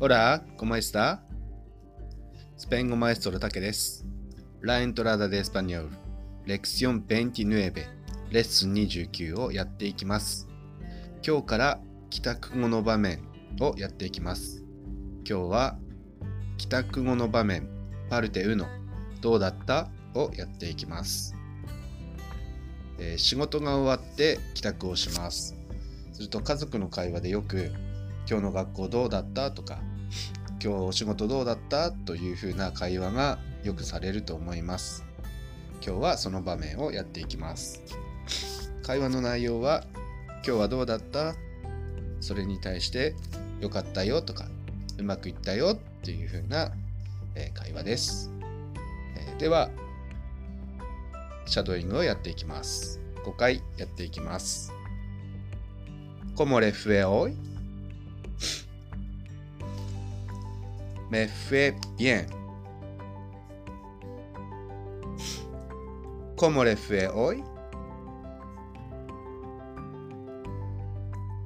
Hola, ¿cómo está? スペイン語マエストロタケです。La entrada de español レクション29レッスン29をやっていきます。今日から帰宅後の場面をやっていきます。今日は帰宅後の場面パルテウノどうだったをやっていきます。えー仕事が終わって帰宅をします。すると家族の会話でよく今日の学校どうだった？とか今日お仕事どうだった？というふうな会話がよくされると思います。今日はその場面をやっていきます。会話の内容は今日はどうだった？それに対してよかったよとかうまくいったよっていうふうな、え会話です、えではシャドーイングをやっていきます。5回やっていきます。¿Cómo le fue hoy? Me fue bien. ¿Cómo le fue hoy?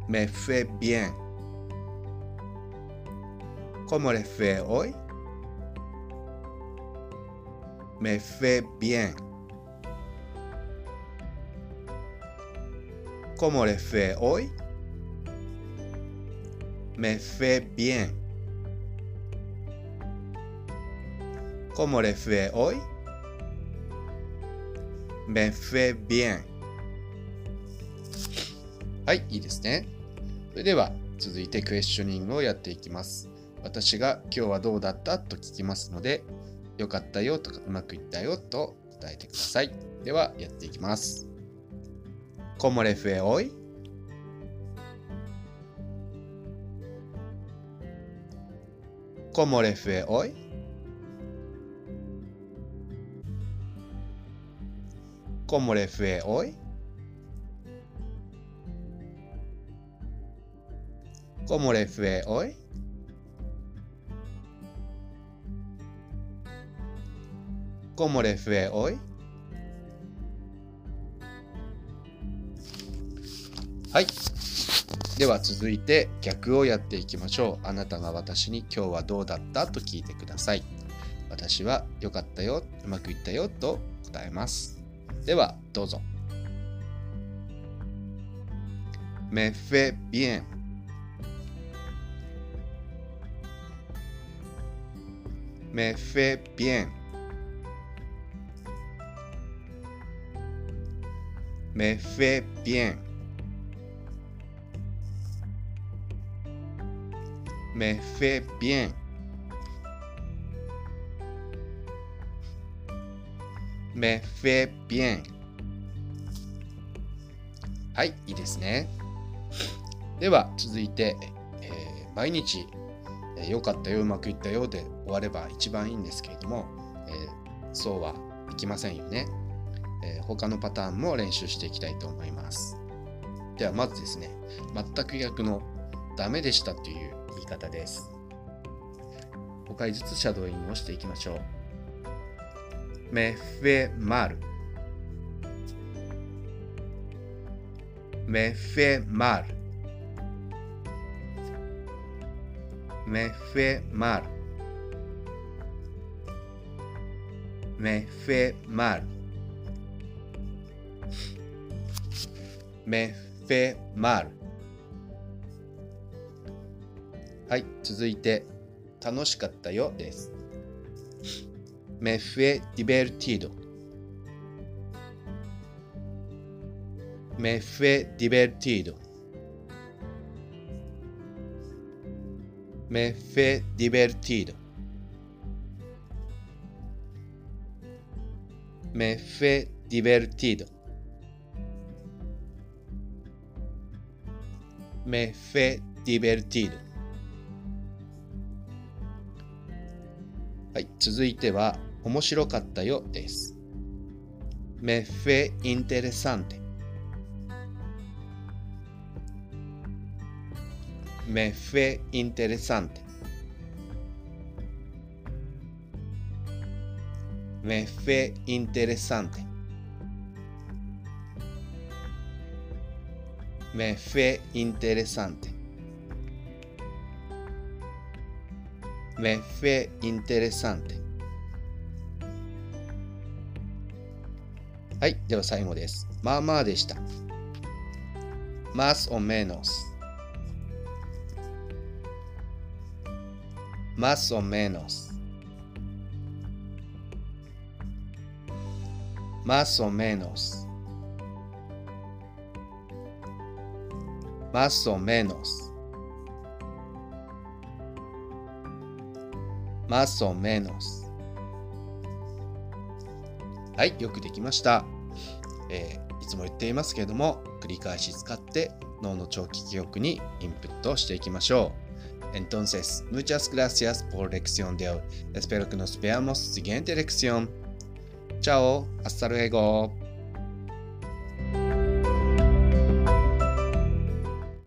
Me fue bien. ¿Cómo le fue hoy? Me fue bien. ¿Cómo le fue hoy? Me fue bien. ¿Cómo le fue hoy? Me fue bien. はい、いいですね。それでは続いてクエスチョニングをやっていきます。私が今日はどうだったと聞きますので、よかったよとかうまくいったよと答えてください。ではやっていきます。¿Cómo le fue hoy? ¿Cómo le fue hoy? ¿Cómo le fue hoy? ¿Cómo le fue hoy? ¿Cómo le fue hoy? はい。では続いて逆をやっていきましょう。あなたが私に今日はどうだった？と聞いてください。私は良かったよ、うまくいったよと答えます。ではどうぞ。Me fue bien. はい、いいですね。では、続いて、えー毎日、えー良かったよ、うまくいったよで終われば一番いいんですけれども、えーそうはいきませんよね、えー他のパターンも練習していきたいと思います。では、まずですね、全く逆のダメでしたという言い方です。5回ずつシャドーイングをしていきましょう。メフェマル。メフェマル。メフェマル。メフェマル。メフェマル。はい、続いて、楽しかったよです。me fue divertido. me fue divertido. me fue divertido. me fue divertido. me fue divertido. はい、続いては、 面白かったよです。めっせーインテレサンテ。めっせーインテレサンテ。めっせーインテレサンテ。めっせーインテレサンテ。めっせーインテレサンテ。はい、では最後です。まあまあでした。más o menos más o menos más o menos más o menos más o menos はい、よくできました。えーいつも言っていますけれども、繰り返し使って脳の長期記憶にインプットしていきましょう。Entonces, muchas gracias por lección de hoy. Espero que nos veamos siguiente lección. Chao, hasta luego.